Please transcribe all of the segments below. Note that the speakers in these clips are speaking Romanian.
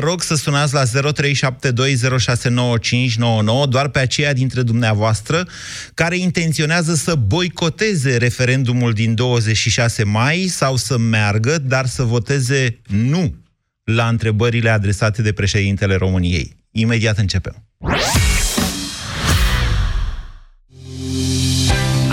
rog să sunați la 0372069599 doar pe aceia dintre dumneavoastră care intenționează să boicoteze referendumul din 26 mai sau să meargă, dar să voteze nu la întrebările adresate de președintele României. Imediat începem.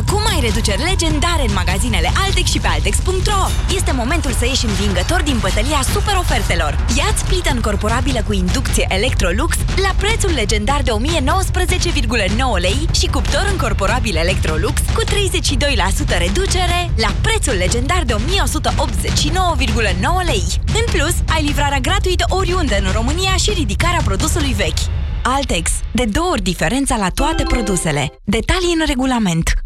Acum ai reduceri legendare în magazinele Altex și pe Altex.ro. Este momentul să ieși învingător din bătălia super ofertelor. Ia-ți plită încorporabilă cu inducție Electrolux la prețul legendar de 1019,9 lei și cuptor încorporabil Electrolux cu 32% reducere la prețul legendar de 1189,9 lei. În plus, ai livrarea gratuită oriunde în România și ridicarea produsului vechi. Altex. De două ori diferența la toate produsele. Detalii în regulament.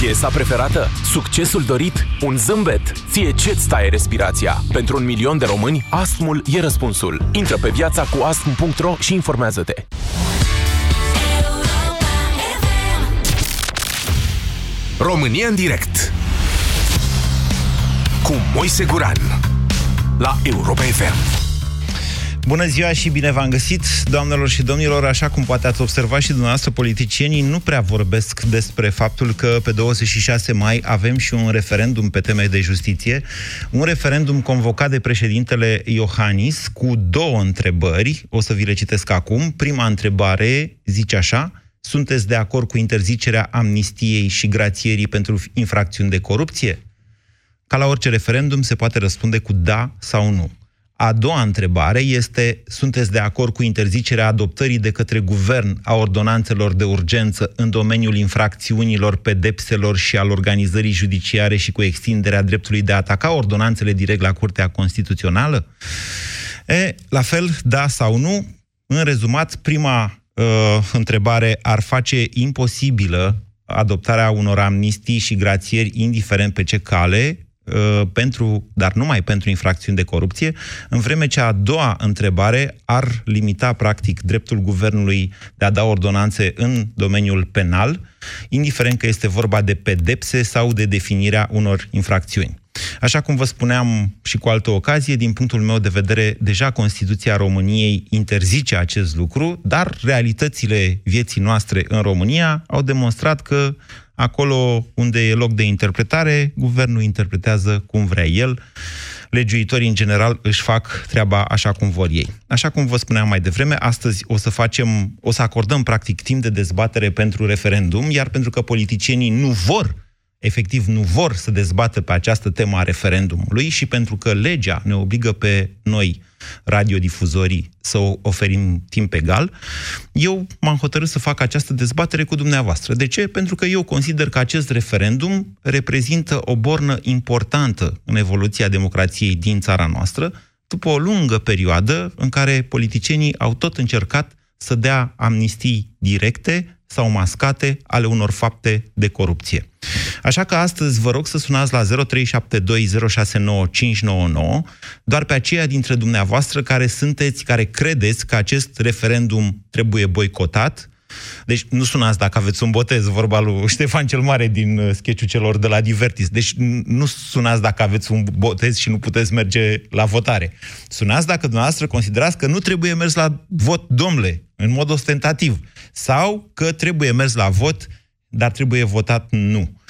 Piesa preferată? Succesul dorit? Un zâmbet? Ție ce-ți taie respirația? Pentru un milion de români, astmul e răspunsul. Intră pe viața cu astm.ro și informează-te. România în direct cu Moise Guran la Europa FM. Bună ziua și bine v-am găsit, doamnelor și domnilor. Așa cum poate ați observat și dumneavoastră, politicienii nu prea vorbesc despre faptul că pe 26 mai avem și un referendum pe teme de justiție, un referendum convocat de președintele Iohannis cu două întrebări, o să vi le citesc acum. Prima întrebare zice așa, sunteți de acord cu interzicerea amnistiei și grațierii pentru infracțiuni de corupție? Ca la orice referendum se poate răspunde cu da sau nu. A doua întrebare este, sunteți de acord cu interzicerea adoptării de către guvern a ordonanțelor de urgență în domeniul infracțiunilor, pedepselor și al organizării judiciare și cu extinderea dreptului de a ataca ordonanțele direct la Curtea Constituțională? E, la fel, da sau nu? În rezumat, prima uh, întrebare ar face imposibilă adoptarea unor amnistii și grațieri, indiferent pe ce cale, Uh, pentru, dar numai pentru infracțiuni de corupție, în vreme ce a doua întrebare ar limita practic dreptul guvernului de a da ordonanțe în domeniul penal, indiferent că este vorba de pedepse sau de definirea unor infracțiuni. Așa cum vă spuneam și cu altă ocazie, din punctul meu de vedere, deja Constituția României interzice acest lucru, dar realitățile vieții noastre în România au demonstrat că Acolo unde e loc de interpretare, guvernul interpretează cum vrea el. Legiuitorii, în general, își fac treaba așa cum vor ei. Așa cum vă spuneam mai devreme, astăzi o să facem, o să acordăm, practic, timp de dezbatere pentru referendum, iar pentru că politicienii nu vor efectiv nu vor să dezbată pe această temă a referendumului și pentru că legea ne obligă pe noi, radiodifuzorii, să oferim timp egal, eu m-am hotărât să fac această dezbatere cu dumneavoastră. De ce? Pentru că eu consider că acest referendum reprezintă o bornă importantă în evoluția democrației din țara noastră, după o lungă perioadă în care politicienii au tot încercat să dea amnistii directe sau mascate ale unor fapte de corupție. Așa că astăzi vă rog să sunați la 0372069599 doar pe aceia dintre dumneavoastră care sunteți, care credeți că acest referendum trebuie boicotat, deci nu sunați dacă aveți un botez, vorba lui Ștefan cel Mare din uh, sketchul celor de la Divertis. Deci nu sunați dacă aveți un botez și nu puteți merge la votare. Sunați dacă dumneavoastră considerați că nu trebuie mers la vot, domnule, în mod ostentativ. Sau că trebuie mers la vot, dar trebuie votat nu.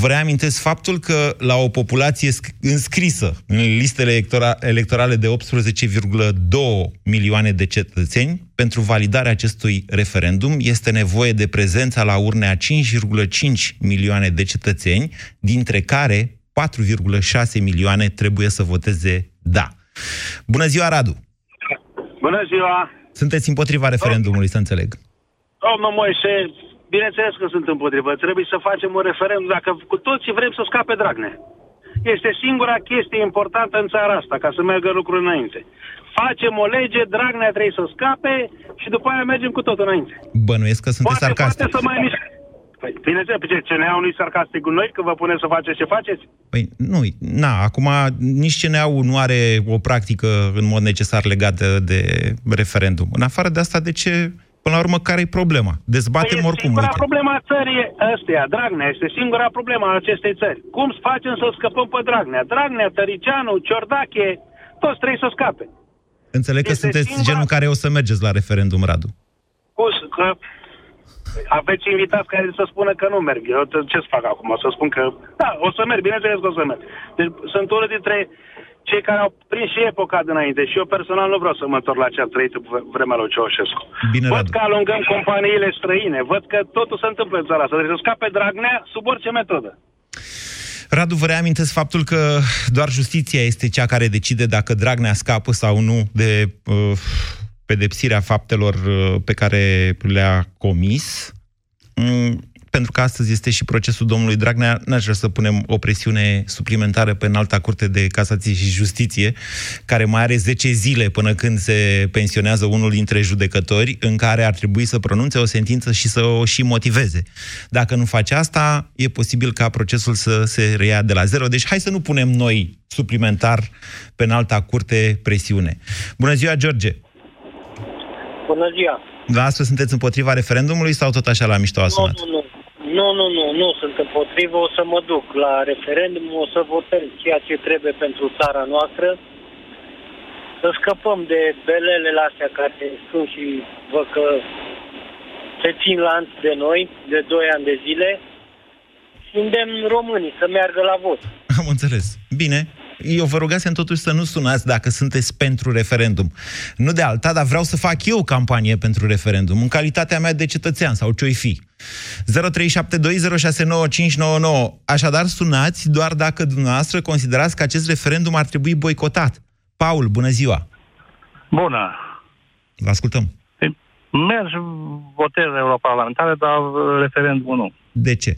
Vă reamintesc faptul că la o populație înscrisă în listele electora- electorale de 18,2 milioane de cetățeni, pentru validarea acestui referendum este nevoie de prezența la urne a 5,5 milioane de cetățeni, dintre care 4,6 milioane trebuie să voteze da. Bună ziua, Radu! Bună ziua! Sunteți împotriva referendumului, să înțeleg. Domnul Moise, bineînțeles că sunt împotrivă. Trebuie să facem un referendum dacă cu toții vrem să scape Dragnea. Este singura chestie importantă în țara asta, ca să meargă lucrul înainte. Facem o lege, Dragnea trebuie să scape și după aia mergem cu tot înainte. Bănuiesc că sunteți Poate, sarcastic. poate să mai mișc. Păi, bineînțeles, ce CNA-ul nu-i sarcastic cu noi, că vă puneți să faceți ce faceți? Păi nu, na, acum nici CNA-ul nu are o practică în mod necesar legată de referendum. În afară de asta, de ce, până la urmă, care e problema? Dezbatem Păi, oricum, Singura uite. problema a țării ăsteia, Dragnea, este singura problema a acestei țări. Cum să facem să scăpăm pe Dragnea? Dragnea, Tăricianu, Ciordache, toți trebuie să scape. Înțeleg că este sunteți singura- genul care o să mergeți la referendum, Radu. Pus, că aveți invitați care să spună că nu merg. Eu t- ce să fac acum? Să spun că, da, o să merg, bineînțeles că o să merg. Deci sunt unul dintre cei care au prins și epoca dinainte și eu personal nu vreau să mă întorc la ce a trăit v- vremea lui Ceaușescu. Bine, văd Radu. că alungăm companiile străine, văd că totul se întâmplă în țara asta. Trebuie să scape Dragnea sub orice metodă. Radu, vă reamintesc faptul că doar justiția este cea care decide dacă Dragnea scapă sau nu de uh, pedepsirea faptelor uh, pe care le-a comis. Mm, pentru că astăzi este și procesul domnului Dragnea, n-aș vrea să punem o presiune suplimentară pe înalta curte de casație și justiție, care mai are 10 zile până când se pensionează unul dintre judecători, în care ar trebui să pronunțe o sentință și să o și motiveze. Dacă nu face asta, e posibil ca procesul să se reia de la zero. Deci hai să nu punem noi suplimentar pe înalta curte presiune. Bună ziua, George! Bună ziua! La asta sunteți împotriva referendumului sau tot așa la mișto a Nu, sunat? nu, nu. Nu, nu, nu, nu sunt împotrivă, o să mă duc la referendum, o să votez ceea ce trebuie pentru țara noastră, să scăpăm de belelele astea care sunt și văd că se țin lanț de noi de 2 ani de zile și îndemn românii să meargă la vot. Am înțeles. Bine. Eu vă rugasem totuși să nu sunați dacă sunteți pentru referendum. Nu de alta, dar vreau să fac eu campanie pentru referendum, în calitatea mea de cetățean sau ce-o fi. 0372069599. Așadar, sunați doar dacă dumneavoastră considerați că acest referendum ar trebui boicotat. Paul, bună ziua! Bună. Vă ascultăm. Merg și votez europarlamentare, dar referendumul nu. De ce?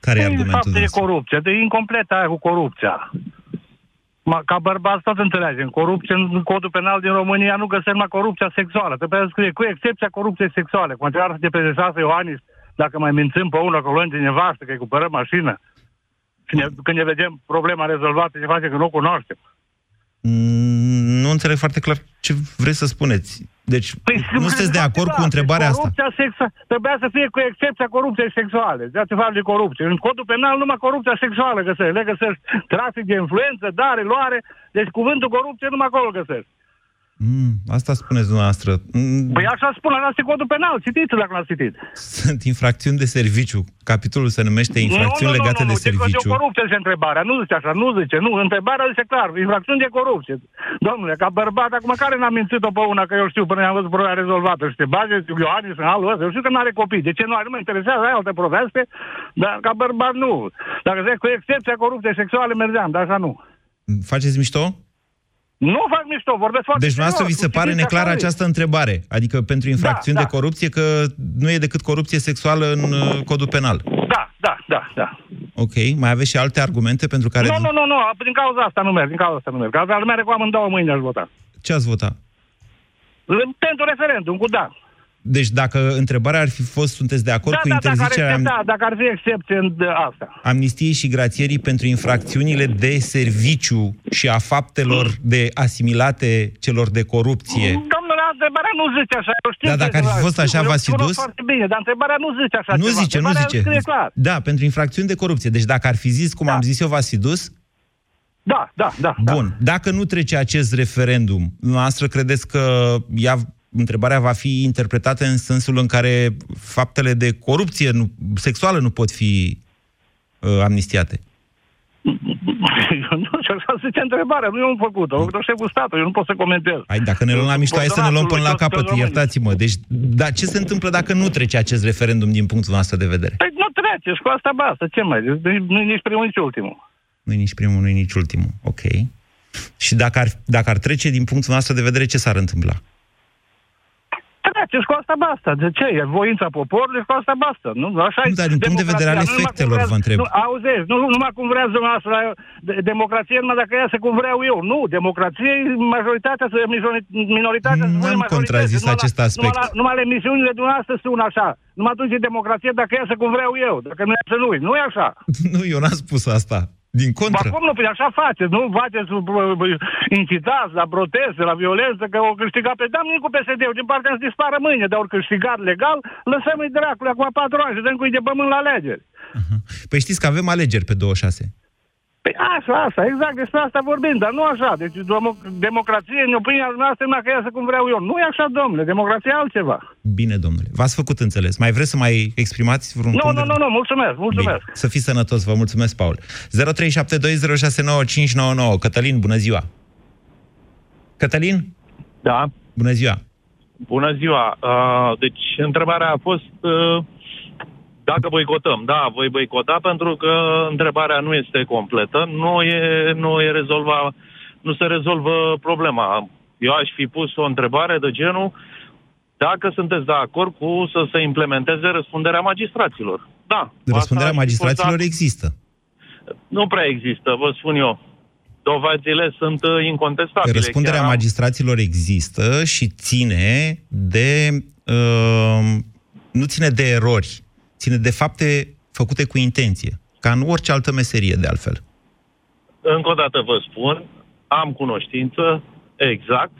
Care e Păi, argumentul fapt de dumneavoastră? corupție, de incompletă aia cu corupția. Ma, ca bărbați tot înțelegem. Corupție în codul penal din România nu găsim la corupția sexuală. Trebuie să scrie cu excepția corupției sexuale. Cum încearcă să te pedepsească Ioanis dacă mai mințim pe unul că luăm de nevastă, că îi cumpărăm mașină. Și ne, când ne vedem problema rezolvată, ce face că nu o cunoaștem. Mm, Nu înțeleg foarte clar ce vreți să spuneți. Deci, nu sunteți de acord cu întrebarea asta? Corupția sexuală trebuia să fie cu excepția corupției sexuale. De ce fac de corupție. În codul penal numai corupția sexuală găsesc. Le găsesc trafic de influență, dare, luare. Deci cuvântul corupție numai acolo găsesc. Mm, asta spuneți dumneavoastră. Mm, Păi așa spune, asta este codul penal. Citiți-l dacă l-ați citit. Sunt infracțiuni de serviciu. Capitolul se numește infracțiuni nu, nu, legate nu, nu, de nu. serviciu. De corupție zice întrebarea. Nu zice așa, nu zice. Nu, întrebarea zice clar. Infracțiuni de corupție. Domnule, ca bărbat, acum care n-a mințit-o pe una, că eu știu, până i-am văzut problema rezolvată. Și te bage Ioanis în halul ăsta. Eu știu că nu are copii. De ce nu are? Nu mă interesează, ai alte poveste, dar ca bărbat nu. Dacă zice cu excepția corupției sexuale mergeam, dar așa nu. Faceți mișto? Nu fac mișto, vorbesc foarte Deci dumneavoastră vi serios. se pare Citiți neclară așa e. această întrebare? Adică pentru infracțiuni Da, de da. corupție că nu e decât corupție sexuală în uh, codul penal. Da, da, da, da. Ok. Mai aveți și alte argumente pentru care... Nu, nu, nu, nu, din cauza asta nu merg, din cauza asta nu merg. Că altfel merg cu amândouă mâini aș vota. Ce ați votat? Pentru referendum, cu da. Deci dacă întrebarea ar fi fost, sunteți de acord Da, cu da, dacă ar, interzicerea am- da, dacă ar fi excepție în de asta. amnistiei și grațierii pentru infracțiunile de serviciu și a faptelor de asimilate celor de corupție? Domnule, întrebarea nu zice așa. Eu știu Da, că dacă ar fi e- fost așa, eu v-ați fi cunosc dus? foarte bine, dar întrebarea nu zice așa Nu ceva. zice, nu Întrebarea zice. scrie clar. Da, pentru infracțiuni de corupție. Deci dacă ar fi zis, cum Da. am zis eu, v-ați fi dus? Da, da, da. da. Bun. Dacă nu trece acest referendum, noastră credeți că ea, întrebarea va fi interpretată în sensul în care faptele de corupție nu, sexuală nu pot fi uh, amnistiate? Eu nu știu, așa zice întrebarea, nu eu am făcut-o, am făcut șeful statului, eu nu pot să comentez. Hai, dacă ne luăm la mișto, hai să ne luăm până la capăt, iertați-mă. Deci, dar ce se întâmplă dacă nu trece acest referendum din punctul nostru de vedere? Păi nu trece și cu asta basta, ce mai? Nu e nici primul, nici ultimul. Nu e nici primul, nu e nici ultimul. Ok. Și dacă ar, dacă ar trece din punctul nostru de vedere, ce s-ar întâmpla? Trece și cu asta basta. De ce? E voința poporului și cu asta basta. Nu, așa nu, dar din punct de vedere al efectelor, vă întreb. Nu, auziți, nu, numai cum vrea dumneavoastră, de, democrație numai dacă iasă cum vreau eu. Nu, democrație majoritatea, minoritatea... Nu am contrazis acest la, aspect. Numai, la, numai la emisiunile dumneavoastră sunt așa. Numai atunci e democrație dacă iasă cum vreau eu. Dacă nu iasă nu Nu e așa. nu, eu n-am spus asta. Din contră. Ba cum nu? Păi așa faceți, nu faceți incitați la proteste, la violență, că au câștigat pe... Dăm cu PSD-ul, din partea să dispară mâine, dar au câștigat legal, lăsăm-i dracului acum patru ani și dăm cu de pământ la alegeri. Uh-huh. Păi știți că avem alegeri pe 26. Păi așa, asta, exact despre asta vorbim, dar nu așa. Deci democrație, în opinia noastră, numai că iasă cum vreau eu. Nu e așa, domnule, democrația e altceva. Bine, domnule. V-ați făcut înțeles. Mai vreți să mai exprimați vreun Nu, nu, nu, nu, mulțumesc, mulțumesc. Bine. Să fiți sănătos, vă mulțumesc, Paul. 0372069599. Cătălin, bună ziua! Cătălin? Da. Bună ziua! Bună ziua! Uh, deci, întrebarea a fost... Uh, dacă boicotăm, da, voi boicota pentru că întrebarea nu este completă, nu, e, nu, e rezolva, nu se rezolvă problema. Eu aș fi pus o întrebare de genul dacă sunteți de acord cu să se implementeze răspunderea magistraților. Da. Răspunderea magistraților da. există. Nu prea există, vă spun eu. Dovezile sunt uh, incontestabile. Răspunderea Chiar magistraților există și ține de... Uh, nu ține de erori ține de fapte făcute cu intenție, ca în orice altă meserie, de altfel. Încă o dată vă spun, am cunoștință exact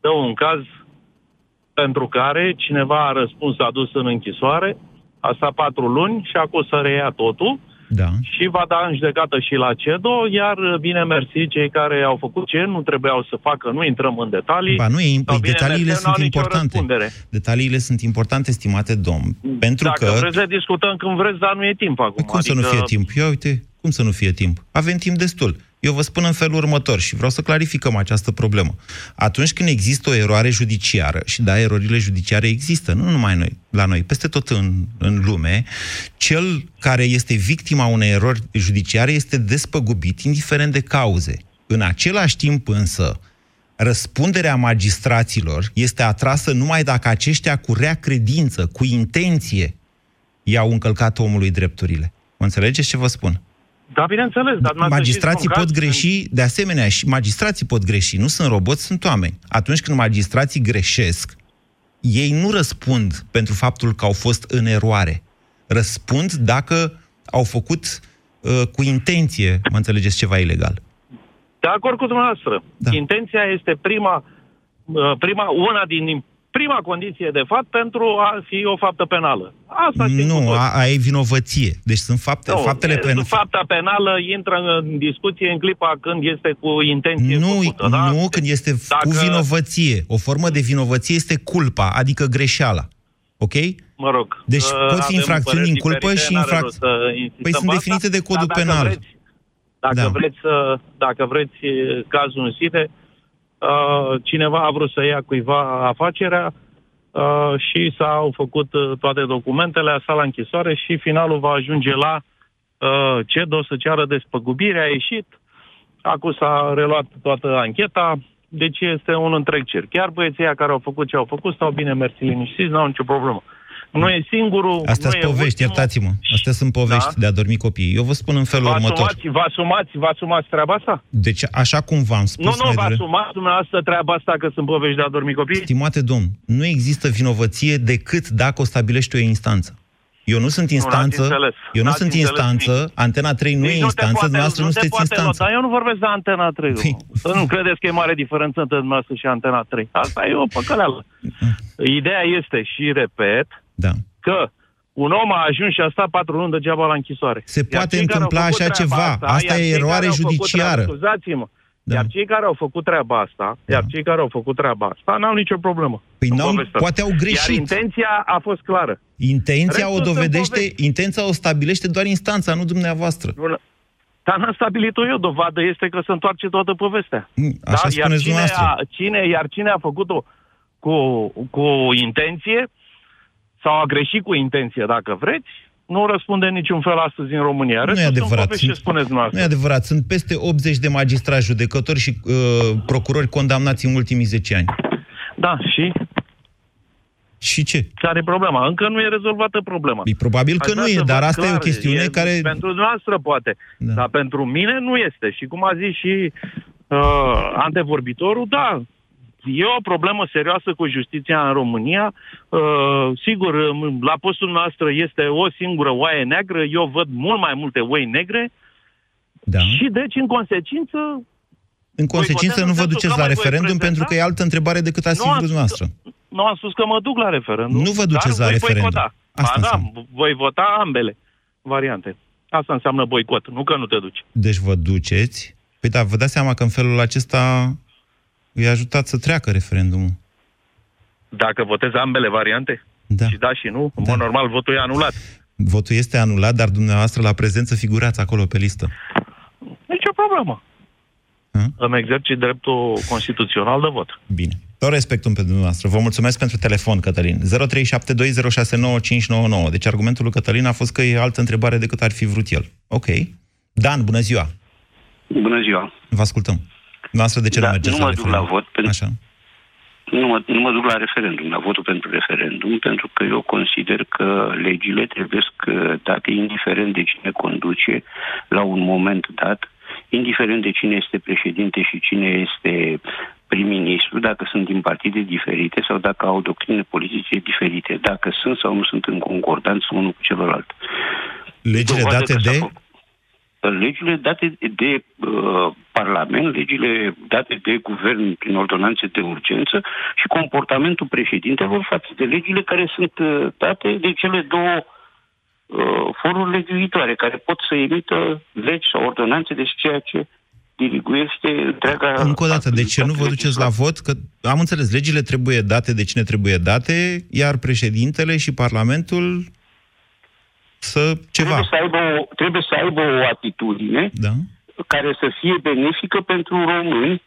de un caz pentru care cineva a răspuns, a dus în închisoare, a stat patru luni și acum să reia totul da. și va da în judecată și la CEDO, iar bine mersi cei care au făcut ce nu trebuiau să facă, nu intrăm în detalii. Ba nu, e, păi, detaliile mersi, sunt importante. Detaliile sunt importante, stimate domn, pentru Dacă că... vreți să discutăm când vreți, dar nu e timp acum. Cum adică... să nu fie timp? Ia uite, cum să nu fie timp? Avem timp destul. Eu vă spun în felul următor și vreau să clarificăm această problemă. Atunci când există o eroare judiciară, și da, erorile judiciare există, nu numai noi, la noi, peste tot în, în lume, cel care este victima unei erori judiciare este despăgubit, indiferent de cauze. În același timp însă, răspunderea magistraților este atrasă numai dacă aceștia cu rea credință, cu intenție, i-au încălcat omului drepturile. Mă înțelegeți ce vă spun? Da, bineînțeles. Dar magistrații pot greși, de asemenea, și magistrații pot greși. Nu sunt roboți, sunt oameni. Atunci când magistrații greșesc, ei nu răspund pentru faptul că au fost în eroare. Răspund dacă au făcut uh, cu intenție, mă înțelegeți, ceva ilegal. De acord cu dumneavoastră. Da. Intenția este prima, uh, prima, una din prima condiție de fapt pentru a fi o faptă penală. Asta nu, a, a e vinovăție. Deci sunt fapte, nu, faptele penale. Fapta penală intră în discuție în clipa când este cu intenție Nu, făcută, da? nu când este Dacă... cu vinovăție. O formă de vinovăție este culpa, adică greșeala. Ok? Mă rog. Deci uh, pot fi infracțiuni în culpă și infracțiuni... Păi sunt definite de codul dacă penal. Vreți, dacă, da. vreți, dacă vreți cazul în sine, Uh, cineva a vrut să ia cuiva afacerea uh, și s-au făcut uh, toate documentele, a stat la închisoare și finalul va ajunge la uh, CEDO să ceară despăgubire, a ieșit, acum s-a reluat toată ancheta, deci este un întreg cer. Chiar băieții care au făcut ce au făcut stau bine mersi liniștiți, nu au nicio problemă. Nu e singurul... Astea sunt povești, iertați-mă. Astea sunt povești da? de a dormi copiii. Eu vă spun în felul vă următor. Asumați, vă asumați, vă asumați treaba asta? Deci, așa cum v-am spus... Nu, nu, vă asumați dumneavoastră treaba asta că sunt povești de a dormi copii? Stimate domn, nu există vinovăție decât dacă o stabilește o instanță. Eu nu sunt instanță, nu, eu nu sunt instanță, nimic. Antena 3 nu e instanță, dumneavoastră nu, nu sunteți instanță. Dar eu nu vorbesc de Antena 3. Păi... Să nu credeți că e mare diferență între dumneavoastră și Antena 3. Asta e o păcăleală. Ideea este, și repet, da. că un om a ajuns și a stat patru luni degeaba la închisoare. Se Iar poate întâmpla așa ceva. Asta, asta e eroare judiciară. Scuzați-mă. Da. Iar cei care au făcut treaba asta, da. iar cei care au făcut treaba asta, n-au nicio problemă. Păi n-au, poate au greșit. Iar intenția a fost clară. Intenția Restul o dovedește, intenția o stabilește doar instanța, nu dumneavoaă. Nu, dar n-am stabilit-o eu. Dovadă este că se întoarce toată povestea. Mm, așa da? iar cine, a, cine, iar cine a făcut-o cu, cu intenție sau a greșit cu intenție, dacă vreți, nu răspunde niciun fel astăzi în România. nu e adevărat. Sunt, ce spuneți nu e adevărat. Sunt peste 80 de magistrați, judecători și uh, procurori condamnați în ultimii 10 ani. Da, și? Și ce? Care e problema? Încă nu e rezolvată problema. E probabil că Aș nu e, dar asta clar, e o chestiune e, care... Pentru noastră poate, da. dar pentru mine nu este. Și cum a zis și uh, antevorbitorul, da, e o problemă serioasă cu justiția în România. Uh, sigur, la postul noastră este o singură oaie neagră, eu văd mult mai multe oi negre da. și deci, în consecință... În consecință nu vă duceți la referendum pentru că e altă întrebare decât ați spus noastră. Nu am spus că mă duc la referendum. Nu vă duceți la referendum. Vota. Asta ba, da, voi vota ambele variante. Asta înseamnă boicot, nu că nu te duci. Deci vă duceți? Păi da, vă dați seama că în felul acesta îi ajutat să treacă referendumul. Dacă votez ambele variante? Da. Și da și nu? În da. mod normal, votul e anulat. Votul este anulat, dar dumneavoastră la prezență figurați acolo pe listă. Nici o problemă. Ha? Îmi exercit dreptul constituțional de vot. Bine. Tot respectul pe dumneavoastră. Vă mulțumesc pentru telefon, Cătălin. 0372069599. Deci argumentul lui Cătălin a fost că e altă întrebare decât ar fi vrut el. Ok. Dan, bună ziua! Bună ziua! Vă ascultăm. Noastră de ce da, nu mergeți nu mă la duc la vot. Pentru... Așa. Nu mă, nu mă duc la referendum, la votul pentru referendum, pentru că eu consider că legile trebuie date indiferent de cine conduce la un moment dat, indiferent de cine este președinte și cine este prim-ministru, dacă sunt din partide diferite sau dacă au doctrine politice diferite, dacă sunt sau nu sunt în concordanță unul cu celălalt. Legile date de? Legile date de uh, Parlament, legile date de guvern prin ordonanțe de urgență și comportamentul președintelor față de legile care sunt uh, date de cele două uh, foruri legiuitoare, care pot să emită legi sau ordonanțe, deci ceea ce diriguiește întreaga... Încă o dată, de ce nu vă duceți la vot? Că am înțeles, legile trebuie date de cine trebuie date, iar președintele și Parlamentul să ceva. Trebuie să aibă o, trebuie să aibă o atitudine da. care să fie benefică pentru români,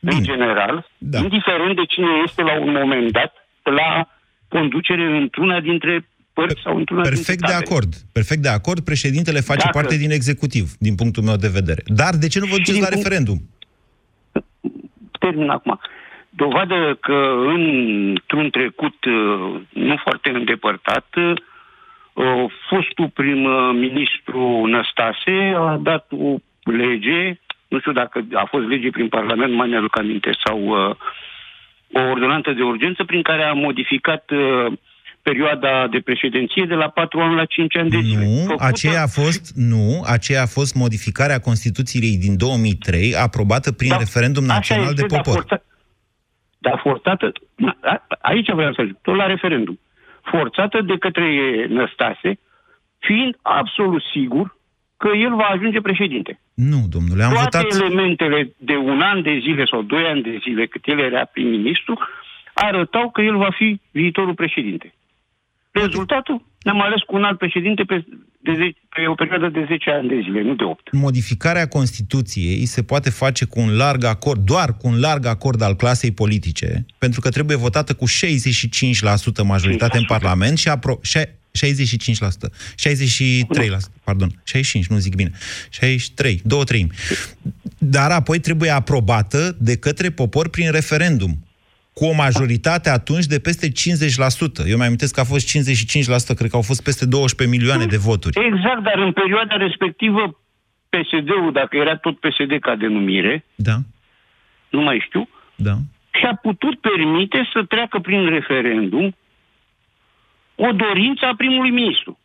Bine. în general, da. indiferent de cine este la un moment dat la conducere într-una dintre părți sau într-una Perfect de acord. Perfect de acord. Președintele face Dacă... parte din executiv, din punctul meu de vedere. Dar de ce nu vă duceți la punct... referendum? Termin acum. Dovadă că într-un trecut uh, nu foarte îndepărtat, uh, Uh, fostul prim-ministru Năstase a dat o lege, nu știu dacă a fost lege prin Parlament, mai mi-aduc aminte, sau uh, o ordonanță de urgență prin care a modificat uh, perioada de președinție de la 4 ani la 5 ani de zile. Nu, Făcută... aceea a fost, nu, aceea a fost modificarea Constituției din 2003, aprobată prin da, referendum național de popor. Dar forțat, da, forțată, aici vreau să zic, tot la referendum forțată de către Năstase, fiind absolut sigur că el va ajunge președinte. Nu, domnule, am Toate votat... elementele de un an de zile sau doi ani de zile cât el era prim-ministru arătau că el va fi viitorul președinte. Rezultatul? Ne-am ales cu un alt președinte pe, de ze- pe o perioadă de 10 ani de zile, nu de 8. Modificarea Constituției se poate face cu un larg acord, doar cu un larg acord al clasei politice, pentru că trebuie votată cu 65% majoritate 5%. în Parlament și apro- 65%. 63%, pardon. 65, nu zic bine. 63, două treimi. Dar apoi trebuie aprobată de către popor prin referendum cu o majoritate atunci de peste 50%. Eu mai amintesc că a fost 55%, cred că au fost peste 12 milioane de voturi. Exact, dar în perioada respectivă PSD-ul, dacă era tot PSD ca denumire, da. nu mai știu, da. și-a putut permite să treacă prin referendum o dorință a primului ministru.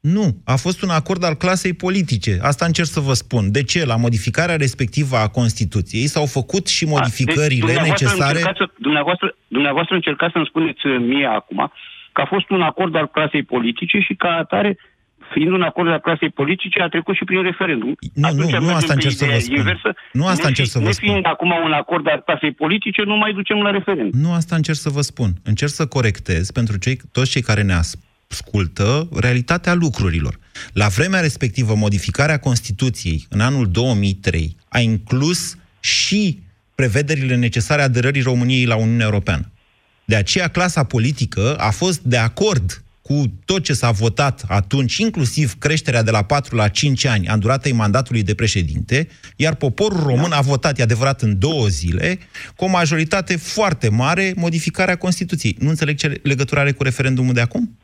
Nu, a fost un acord al clasei politice. Asta încerc să vă spun. De ce? La modificarea respectivă a Constituției s-au făcut și modificările deci, necesare... Încercați să, dumneavoastră, dumneavoastră încercați să-mi spuneți mie acum că a fost un acord al clasei politice și ca atare fiind un acord al clasei politice, a trecut și prin referendum. Nu, Atunci nu, nu asta încerc să vă spun. Inversă, nu asta încerc să vă spun. fiind acum un acord al clasei politice, nu mai ducem la referendum. Nu asta încerc să vă spun. Încerc să corectez pentru cei, toți cei care ne ascultă realitatea lucrurilor. La vremea respectivă, modificarea Constituției în anul 2003 a inclus și prevederile necesare aderării României la Uniunea Europeană. De aceea, clasa politică a fost de acord cu tot ce s-a votat atunci, inclusiv creșterea de la 4 la 5 ani a duratei mandatului de președinte, iar poporul român a votat, e adevărat, în două zile, cu o majoritate foarte mare, modificarea Constituției. Nu înțeleg ce legătură are cu referendumul de acum?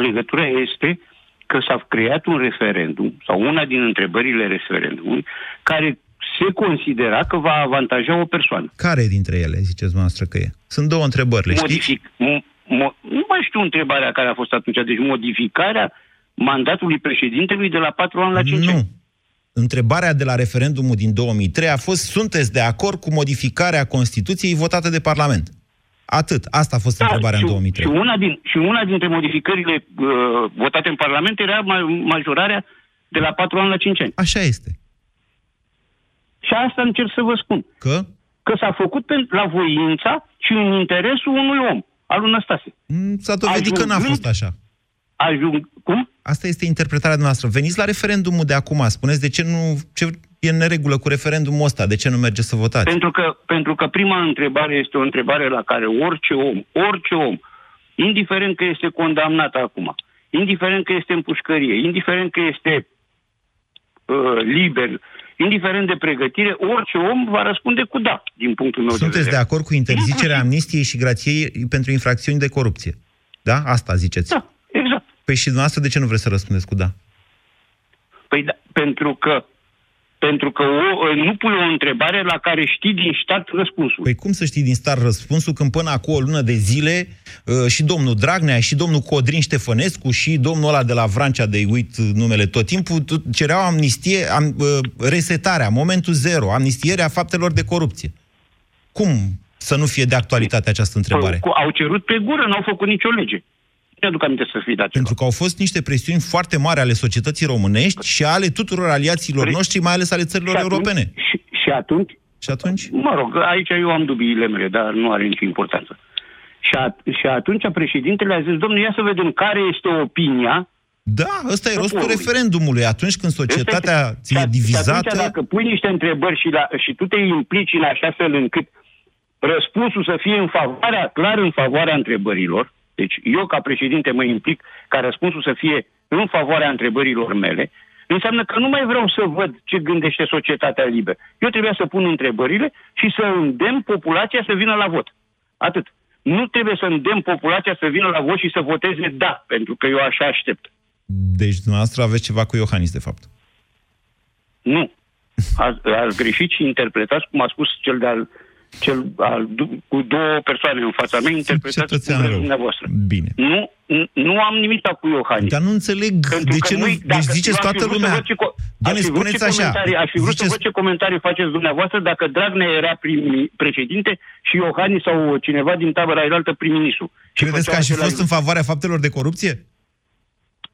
Legătura este că s-a creat un referendum, sau una din întrebările referendumului, care se considera că va avantaja o persoană. Care dintre ele, ziceți noastră că e? Sunt două întrebări, le Modific, știți? Mo- nu mai știu întrebarea care a fost atunci. Deci modificarea mandatului președintelui de la 4 ani la 5 nu. ani. Întrebarea de la referendumul din 2003 a fost sunteți de acord cu modificarea Constituției votată de Parlament? Atât. Asta a fost da, întrebarea și, în 2003. Și una, din, și una dintre modificările uh, votate în Parlament era majorarea de la 4 ani la 5 ani. Așa este. Și asta încerc să vă spun. Că? Că s-a făcut la voința și în interesul unui om al lui Năstase. Mm, s-a dovedit Ajungând, că n-a fost așa. Ajung, cum? Asta este interpretarea noastră. Veniți la referendumul de acum, spuneți de ce nu ce e în neregulă cu referendumul ăsta, de ce nu merge să votați? Pentru că, pentru că prima întrebare este o întrebare la care orice om, orice om, indiferent că este condamnat acum, indiferent că este în pușcărie, indiferent că este uh, liber, indiferent de pregătire, orice om va răspunde cu da, din punctul meu Sunteți de vedere. de acord cu interzicerea amnistiei și grației pentru infracțiuni de corupție? Da? Asta ziceți. Da, exact. Păi și dumneavoastră de ce nu vreți să răspundeți cu da? Păi da, pentru că pentru că o, nu pui o întrebare la care știi din start răspunsul. Păi cum să știi din start răspunsul când până acum o lună de zile uh, și domnul Dragnea, și domnul Codrin Ștefănescu, și domnul ăla de la Vrancea, de uit numele tot timpul, cereau amnistie, am, uh, resetarea, momentul zero, amnistierea faptelor de corupție. Cum să nu fie de actualitate această întrebare? Păi, au cerut pe gură, n-au făcut nicio lege mi-aduc aminte să fi dat Pentru că au fost niște presiuni foarte mari ale societății românești și ale tuturor aliaților Pre... noștri, mai ales ale țărilor și atunci, europene. Și, și atunci? Și atunci? Mă rog, aici eu am dubiile mele, dar nu are nicio importanță. Și, a, și atunci președintele a zis, domnule, ia să vedem care este opinia da, ăsta e rostul referendumului. Atunci când societatea ți e divizată... Și atunci dacă pui niște întrebări și, la, și tu te implici în așa fel încât răspunsul să fie în favoarea, clar în favoarea întrebărilor, deci eu ca președinte mă implic ca răspunsul să fie în favoarea întrebărilor mele, înseamnă că nu mai vreau să văd ce gândește societatea liberă. Eu trebuie să pun întrebările și să îndemn populația să vină la vot. Atât. Nu trebuie să îndemn populația să vină la vot și să voteze da, pentru că eu așa aștept. Deci dumneavoastră aveți ceva cu Iohannis, de fapt. Nu. Ați, ați greșit și interpretați, cum a spus cel de-al cel, al, cu două persoane în fața mea, interpretați dumneavoastră. Bine. Nu, nu am nimic cu Iohannis. Dar nu înțeleg Pentru de ce nu... Deci ziceți toată lumea... Ce, Doamne, spuneți așa. Aș fi vrut ziceți... să văd ce comentarii faceți dumneavoastră dacă Dragnea era prim președinte și Iohannis sau cineva din tabăra altă prim-ministru. Credeți că aș fi fost în favoarea faptelor de corupție?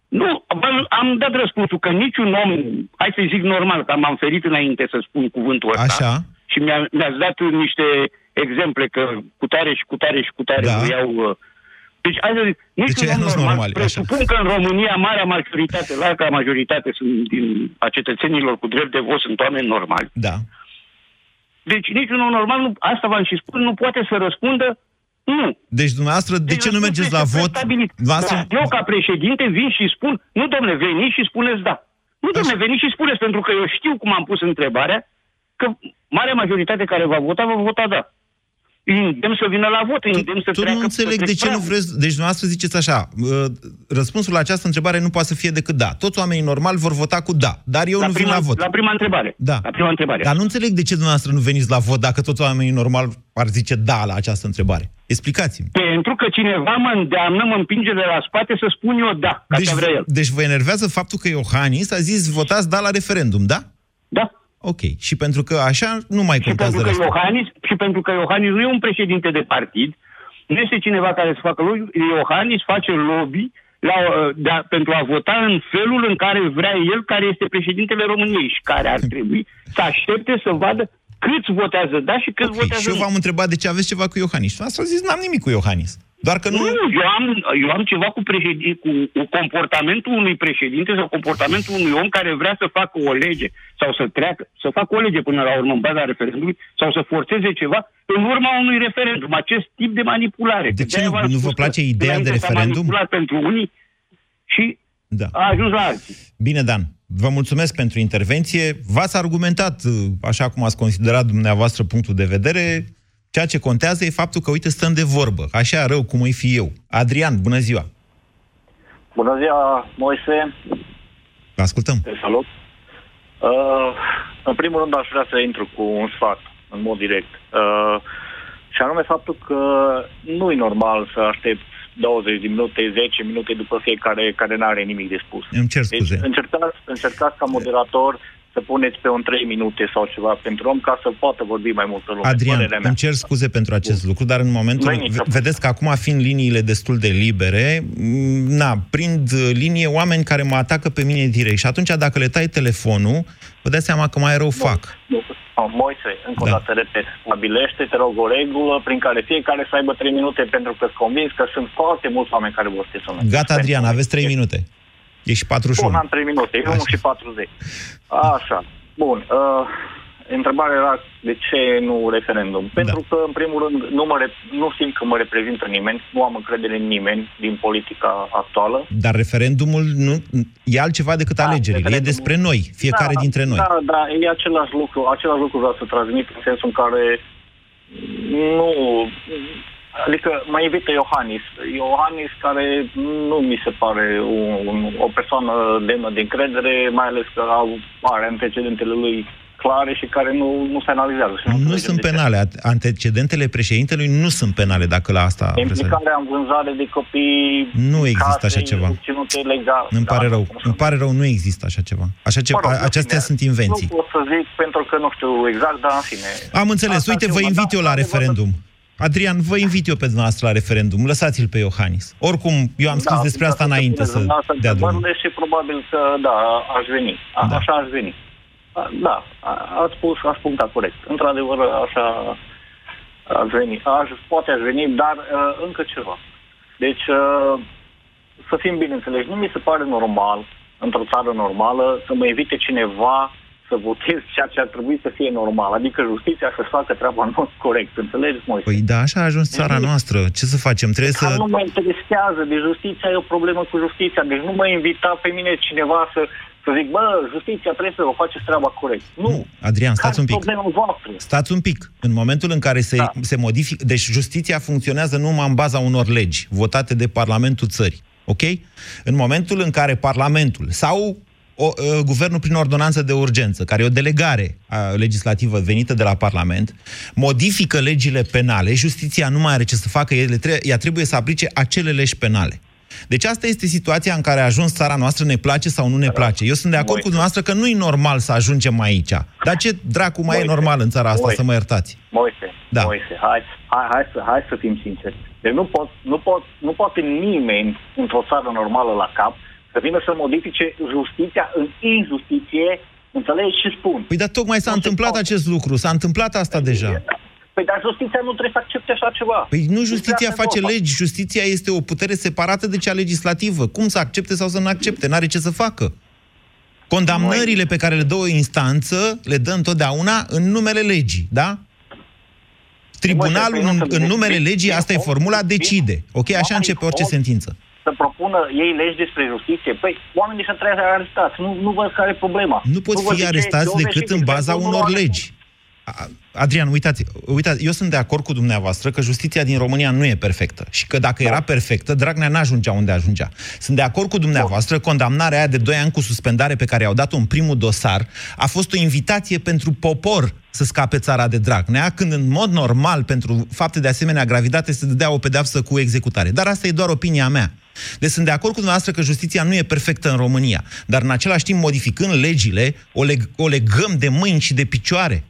Nu, am dat răspunsul că niciun om, hai să zic normal, că m-am ferit înainte să spun cuvântul ăsta. Așa și mi-a, mi-ați dat niște exemple că cu tare și cu tare și cu tare da. iau... Uh, deci, hai să zic, nici deci, nu normal, normal presupun așa. că în România marea majoritate, larga majoritate sunt din a cetățenilor cu drept de vot sunt oameni normali. Da. Deci niciunul normal, nu, asta v-am și spus, nu poate să răspundă nu. Deci dumneavoastră, de deci ce nu mergeți la vot? Dumneavoastră... Da, eu ca președinte vin și spun, nu domnule, veniți și spuneți da. Nu domnule, veniți și spuneți, pentru că eu știu cum am pus întrebarea, că marea majoritate care va vota, va vota da. Îndemn să vină la vot, îndemn să treacă... nu înțeleg de ce nu vreți... Deci dumneavoastră ziceți așa, răspunsul la această întrebare nu poate să fie decât da. Toți oamenii normali vor vota cu da, dar eu la nu prima, vin la vot. La prima întrebare. Da. La prima întrebare. Dar nu înțeleg de ce dumneavoastră nu veniți la vot dacă toți oamenii normali ar zice da la această întrebare. Explicați-mi. Pentru că cineva mă îndeamnă, mă împinge de la spate să spun eu da, ca deci, vrea el. Deci vă enervează faptul că Iohannis a zis votați da la referendum, da? Da. Ok. Și pentru că așa nu mai contează și pentru, că Iohannis, și pentru că Iohannis nu e un președinte de partid, nu este cineva care să facă lui, Iohannis face lobby la, de a, pentru a vota în felul în care vrea el, care este președintele României și care ar trebui să aștepte să vadă câți votează da și câți okay, votează Și eu v-am întrebat de ce aveți ceva cu Iohannis. Asta a zis, n-am nimic cu Iohannis. Doar că nu... Nu, eu am, eu am ceva cu, președin, cu, cu comportamentul unui președinte sau comportamentul unui om care vrea să facă o lege sau să treacă, să facă o lege până la urmă în baza referendumului sau să forțeze ceva în urma unui referendum. Acest tip de manipulare. De ce nu, nu vă place ideea de referendum? pentru unii și da. a ajuns la alții. Bine, Dan. Vă mulțumesc pentru intervenție. V-ați argumentat, așa cum ați considerat dumneavoastră punctul de vedere. Ceea ce contează e faptul că, uite, stăm de vorbă. Așa rău cum îi fi eu. Adrian, bună ziua! Bună ziua, Moise! Vă ascultăm! Te salut! Uh, în primul rând aș vrea să intru cu un sfat, în mod direct. Uh, și anume faptul că nu e normal să aștepți 20 de minute, 10 minute după fiecare care nu are nimic de spus. Îmi cer scuze. Deci încercați, încercați ca moderator să puneți pe un 3 minute sau ceva pentru om ca să poată vorbi mai multă lume. Adrian, îmi cer scuze pentru acest Bun. lucru, dar în momentul... Vedeți că acum, fiind liniile destul de libere, na, prind linie oameni care mă atacă pe mine direct. Și atunci, dacă le tai telefonul, vă dați seama că mai rău nu, fac. Nu. Moise, încă da. o dată repet, stabilește, te rog, o regulă prin care fiecare să aibă 3 minute pentru că sunt convins că sunt foarte mulți oameni care vor să sună. Gata, Adrian, aveți 3 minute. E și 41. Bun, am 3 minute, e 1 și 40. Așa. Bun. Uh, întrebarea era de ce nu referendum. Da. Pentru că, în primul rând, nu, mă re- nu simt că mă reprezintă nimeni, nu am încredere în nimeni din politica actuală. Dar referendumul nu e altceva decât da, alegerile, e despre noi, fiecare da, dintre noi. Da, da, e același lucru, același lucru vreau să transmit în sensul în care nu Adică mă invită Iohannis. Iohannis care nu mi se pare un, o persoană demnă de încredere, mai ales că are antecedentele lui clare și care nu, nu se analizează. Nu, nu sunt penale. Antecedentele președintelui nu sunt penale, dacă la asta... Implicarea în vânzare de copii... Nu există așa ceva. Legal. Îmi pare da, rău. Îmi pare rău, nu există așa ceva. Așa ceva mă rog, acestea fine, sunt invenții. Nu pot să zic pentru că nu știu exact, dar în fine... Am înțeles. Asta Uite, vă invit eu la referendum. Adrian, vă invit eu pe dumneavoastră la referendum. Lăsați-l pe Iohannis. Oricum, eu am scris da, despre asta înainte să dea drumul. Și probabil că, da, aș veni. A, da. Așa aș veni. A, da, ați spus, ați punctat corect. Într-adevăr, așa aș veni. Aș, poate aș veni, dar uh, încă ceva. Deci, uh, să fim bineînțeleși, nu mi se pare normal, într-o țară normală, să mă invite cineva să votez ceea ce ar trebui să fie normal, adică justiția să facă treaba în mod corect, înțelegeți, Moise? Păi da, așa a ajuns țara noastră. Ce să facem? Trebuie să... Nu mă interesează de justiția, e o problemă cu justiția, deci nu mă invita pe mine cineva să, să zic, bă, justiția trebuie să o faceți treaba corect. Nu. nu. Adrian, stați un pic. Stați un pic. În momentul în care se, da. se modifică... Deci justiția funcționează numai în baza unor legi votate de Parlamentul țării. Ok? În momentul în care Parlamentul sau o, uh, guvernul prin ordonanță de urgență, care e o delegare uh, legislativă venită de la Parlament, modifică legile penale, justiția nu mai are ce să facă, ele tre- ea trebuie să aplice acele legi penale. Deci asta este situația în care a ajuns țara noastră, ne place sau nu ne place. Eu sunt de acord Moise. cu dumneavoastră că nu e normal să ajungem aici. Dar ce dracu mai Moise. e normal în țara asta, Moise. să mă iertați? Moise, da. Moise, hai, hai, hai, să, hai să fim sinceri. Deci nu, pot, nu, pot, nu poate nimeni într-o țară normală la cap să vină să modifice justiția în injustiție, înțelegi și spun. Păi dar tocmai s-a întâmplat acest lucru, s-a întâmplat asta păi, deja. Păi dar justiția nu trebuie să accepte așa ceva. Păi nu justiția face legi, justiția este o putere separată de cea legislativă. Cum să accepte sau să nu accepte? N-are ce să facă. Condamnările pe care le dă o instanță, le dă întotdeauna în numele legii, da? Tribunalul în, în numele legii, asta e formula, decide. Ok? Așa începe orice sentință să propună ei legi despre justiție. Păi, oamenii ăștia trebuie arestați. Nu, nu văd care e problema. Nu pot nu fi arestați decât în baza unor legi. Adrian, uitați, uitați, eu sunt de acord cu dumneavoastră că justiția din România nu e perfectă și că dacă da. era perfectă, Dragnea n-ajungea unde ajungea. Sunt de acord cu dumneavoastră, condamnarea aia de 2 ani cu suspendare pe care au dat-o în primul dosar a fost o invitație pentru popor să scape țara de Dragnea, când în mod normal, pentru fapte de asemenea gravitate, se dădea o pedeapsă cu executare. Dar asta e doar opinia mea. Deci sunt de acord cu dumneavoastră că justiția nu e perfectă în România, dar în același timp, modificând legile, o, leg- o legăm de mâini și de picioare.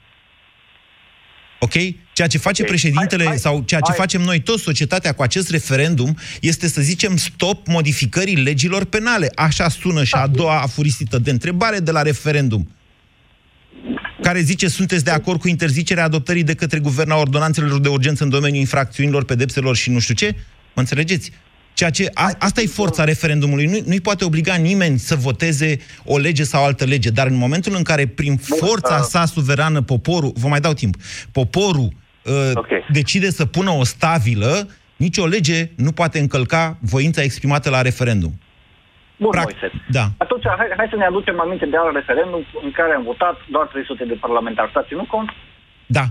Ok? Ceea ce face okay. președintele hai, hai, sau ceea ce hai. facem noi toți, societatea, cu acest referendum, este să zicem stop modificării legilor penale. Așa sună și a da. doua afurisită de întrebare de la referendum care zice sunteți de acord cu interzicerea adoptării de către guvern a ordonanțelor de urgență în domeniul infracțiunilor, pedepselor și nu știu ce? Mă înțelegeți? Ceea ce, a, asta e forța referendumului. Nu, nu-i poate obliga nimeni să voteze o lege sau altă lege, dar în momentul în care, prin forța sa suverană, poporul, vă mai dau timp, poporul uh, okay. decide să pună o stabilă, nicio lege nu poate încălca voința exprimată la referendum. Bun, Prac- Moise. Da. Atunci, hai, hai să ne aducem aminte de alt referendum în care am votat doar 300 de parlamentari. S-a ținut cont? Da.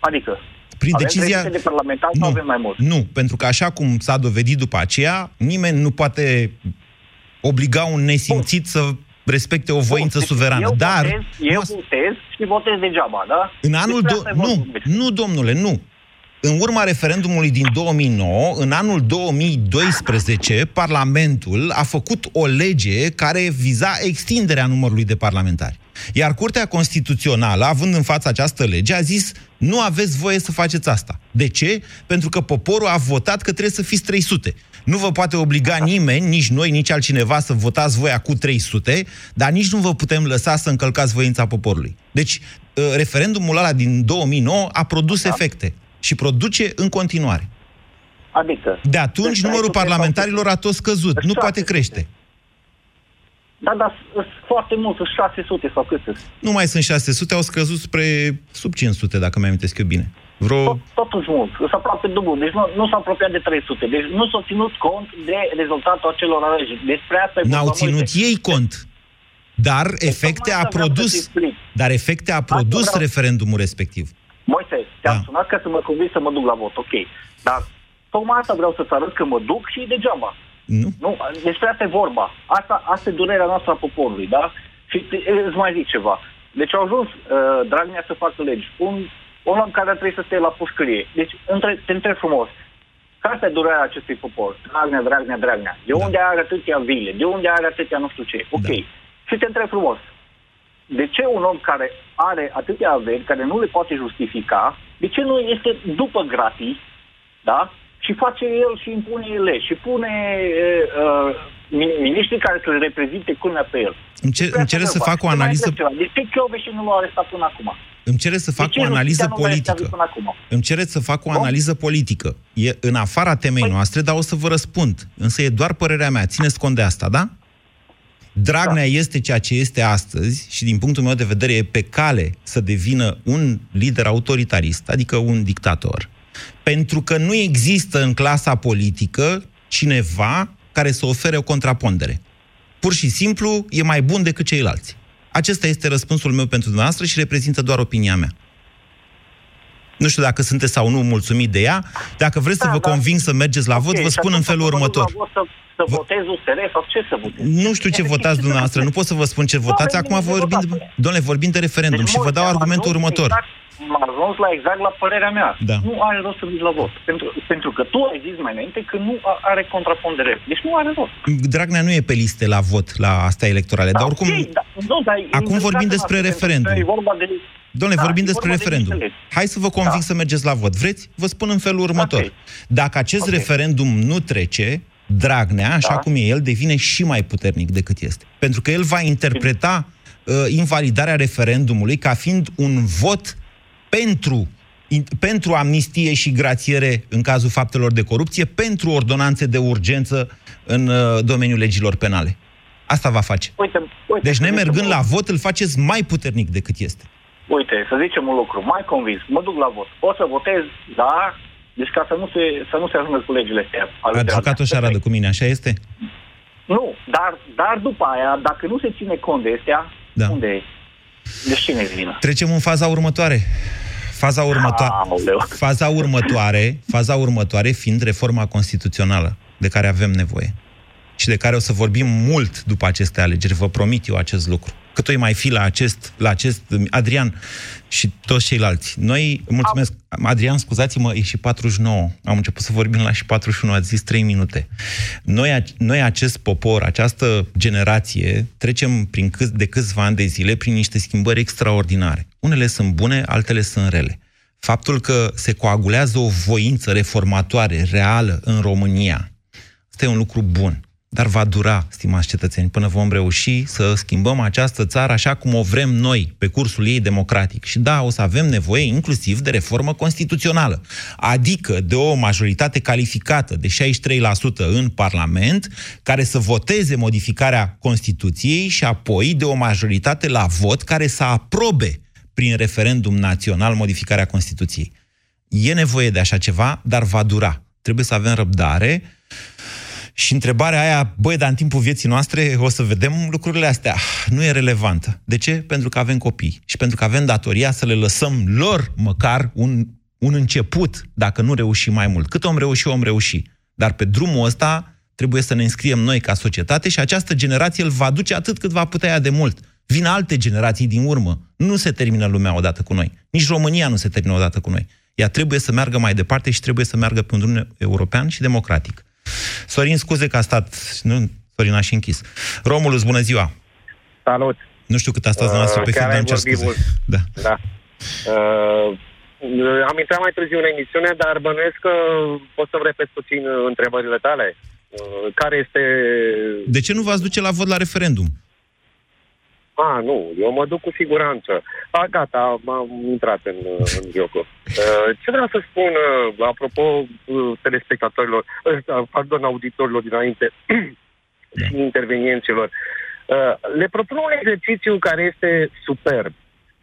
Adică? Prin avem decizia... de parlamentari nu, avem mai mult? Nu, pentru că așa cum s-a dovedit după aceea, nimeni nu poate obliga un nesimțit Bun. să respecte o voință Bun, suverană. Eu Dar... Votez, eu votez și votez degeaba, da? În anul... Do- nu, nu, domnule, nu. În urma referendumului din 2009, în anul 2012, Parlamentul a făcut o lege care viza extinderea numărului de parlamentari. Iar Curtea Constituțională, având în față această lege, a zis nu aveți voie să faceți asta. De ce? Pentru că poporul a votat că trebuie să fiți 300. Nu vă poate obliga nimeni, nici noi, nici altcineva, să votați voia cu 300, dar nici nu vă putem lăsa să încălcați voința poporului. Deci, ă, referendumul ăla din 2009 a produs da. efecte și produce în continuare. Adică? De atunci, deci, numărul parlamentarilor a tot scăzut, nu poate crește. Da, dar sunt foarte mult, sunt 600 sau cât sunt? Nu mai sunt 600, au scăzut spre sub 500, dacă mi amintesc eu bine. Vreo... Tot, totuși mult, sunt aproape dublu, deci nu, nu s-a apropiat de 300, deci nu s-a ținut cont de rezultatul acelor alegeri. Despre asta N-au ținut multe. ei cont, dar deci efecte a produs, dar efecte a produs referendumul respectiv. Moise, te-am da. sunat ca să mă convins să mă duc la vot, ok. Dar tocmai asta vreau să-ți arăt că mă duc și degeaba. Nu. nu despre asta e vorba. Asta, asta e durerea noastră a poporului, da? Și îți mai zic ceva. Deci au ajuns uh, Dragnea să facă legi. Un, un om care trebuie să stea la pușcărie. Deci între, te întreb frumos. Care e durerea acestui popor? Dragnea, Dragnea, Dragnea. De da. unde are atâtea vile? De unde are atâtea nu știu ce? Ok. Da. Și te întreb frumos de ce un om care are atâtea averi, care nu le poate justifica, de ce nu este după gratis, da? Și face el și impune ele și pune uh, miniștrii care să-l reprezinte culmea pe el. Îmi, cer, îmi cere să fac o analiză... De ce și nu l-au arestat până acum? Îmi cere să fac o analiză politică. Îmi cere să fac o analiză politică. E în afara temei păi... noastre, dar o să vă răspund. Însă e doar părerea mea. Țineți cont de asta, da? Dragnea da. este ceea ce este astăzi și din punctul meu de vedere e pe cale să devină un lider autoritarist, adică un dictator. Pentru că nu există în clasa politică cineva care să ofere o contrapondere. Pur și simplu e mai bun decât ceilalți. Acesta este răspunsul meu pentru dumneavoastră și reprezintă doar opinia mea. Nu știu dacă sunteți sau nu mulțumit de ea. Dacă vreți da, să vă da. conving să mergeți la okay, vot, vă spun în felul următor. Să, să votez USR sau ce să votez? Nu știu ce votați dumneavoastră, nu pot să vă spun ce votați. Acum vorbim, domnule, vorbim de referendum deci, și vă dau argumentul următor. Exact m-a ajuns la exact la părerea mea. Da. Nu are rost să duci la vot. Pentru, pentru că tu ai zis mai înainte că nu are contrapondere. Deci nu are rost. Dragnea nu e pe liste la vot la asta electorale, da, dar oricum... Okay, da, nu, dar acum vorbim despre referendum. E vorba de Domnule, da, vorbim despre referendum. De Hai să vă conving da. să mergeți la vot. Vreți? Vă spun în felul următor. Okay. Dacă acest okay. referendum nu trece, Dragnea, așa da. cum e el, devine și mai puternic decât este. Pentru că el va interpreta uh, invalidarea referendumului ca fiind un vot pentru pentru amnistie și grațiere în cazul faptelor de corupție, pentru ordonanțe de urgență în uh, domeniul legilor penale. Asta va face. Uite, uite, deci, nemergând la vot, îl faceți mai puternic decât este. Uite, să zicem un lucru, mai convins, mă duc la vot. O să votez, da, deci ca să nu se, să nu se ajungă cu legile astea. Advocatul și arată cu mine, așa este? Nu, dar, dar după aia, dacă nu se ține cont de astea, da. unde e? Deci cine vină? Trecem în faza următoare. Faza, următoare, faza următoare, faza următoare fiind reforma constituțională de care avem nevoie și de care o să vorbim mult după aceste alegeri, vă promit eu acest lucru cât o mai fi la acest, la acest Adrian și toți ceilalți. Noi, mulțumesc, Adrian, scuzați-mă, e și 49. Am început să vorbim la și 41, ați zis 3 minute. Noi, noi acest popor, această generație, trecem prin cât, de câțiva ani de zile prin niște schimbări extraordinare. Unele sunt bune, altele sunt rele. Faptul că se coagulează o voință reformatoare reală în România, este un lucru bun. Dar va dura, stimați cetățeni, până vom reuși să schimbăm această țară așa cum o vrem noi, pe cursul ei democratic. Și da, o să avem nevoie inclusiv de reformă constituțională, adică de o majoritate calificată de 63% în Parlament, care să voteze modificarea Constituției și apoi de o majoritate la vot care să aprobe prin referendum național modificarea Constituției. E nevoie de așa ceva, dar va dura. Trebuie să avem răbdare și întrebarea aia, băi, dar în timpul vieții noastre o să vedem lucrurile astea. Nu e relevantă. De ce? Pentru că avem copii și pentru că avem datoria să le lăsăm lor măcar un, un început, dacă nu reușim mai mult. Cât om reuși, om reuși. Dar pe drumul ăsta trebuie să ne înscriem noi ca societate și această generație îl va duce atât cât va putea ea de mult. Vin alte generații din urmă. Nu se termină lumea odată cu noi. Nici România nu se termină odată cu noi. Ea trebuie să meargă mai departe și trebuie să meargă pe un drum european și democratic. Sorin, scuze că a stat... Nu, Sorin a și închis. Romulus, bună ziua! Salut! Nu știu cât a stat dumneavoastră uh, pe fir, dar îmi cer scuze. Mult. Da. da. Uh, am intrat mai târziu în emisiune, dar bănuiesc că poți să-mi repet puțin întrebările tale. Uh, care este... De ce nu v-ați duce la vot la referendum? A, nu, eu mă duc cu siguranță. A, gata, am intrat în, în joc. Uh, ce vreau să spun, uh, apropo uh, telespectatorilor, pardon, auditorilor dinainte și intervenienților, le propun un exercițiu care este superb.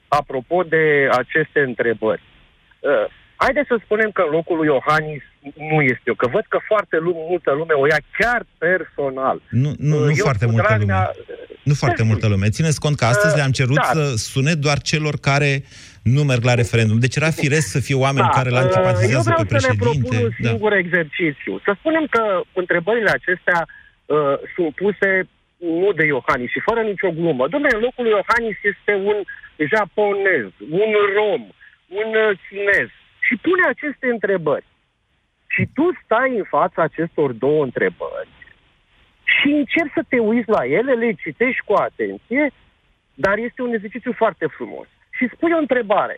Apropo de aceste întrebări. Haideți să spunem că în locul lui Iohannis nu este eu, că văd că foarte lume, multă lume o ia chiar personal. Nu, nu, nu foarte multă Dragnea... lume. Nu foarte multă lume. Țineți cont că astăzi le-am cerut da. să sune doar celor care nu merg la referendum. Deci era firesc să fie oameni da. care l antipatizează pe președinte. Eu vreau să ne propun un da. singur da. exercițiu. Să spunem că întrebările acestea uh, sunt puse nu de Iohannis și fără nicio glumă. Dom'le, în locul lui Iohannis este un japonez, un rom, un uh, chinez, și pune aceste întrebări. Și tu stai în fața acestor două întrebări și încerci să te uiți la ele, le citești cu atenție, dar este un exercițiu foarte frumos. Și spui o întrebare.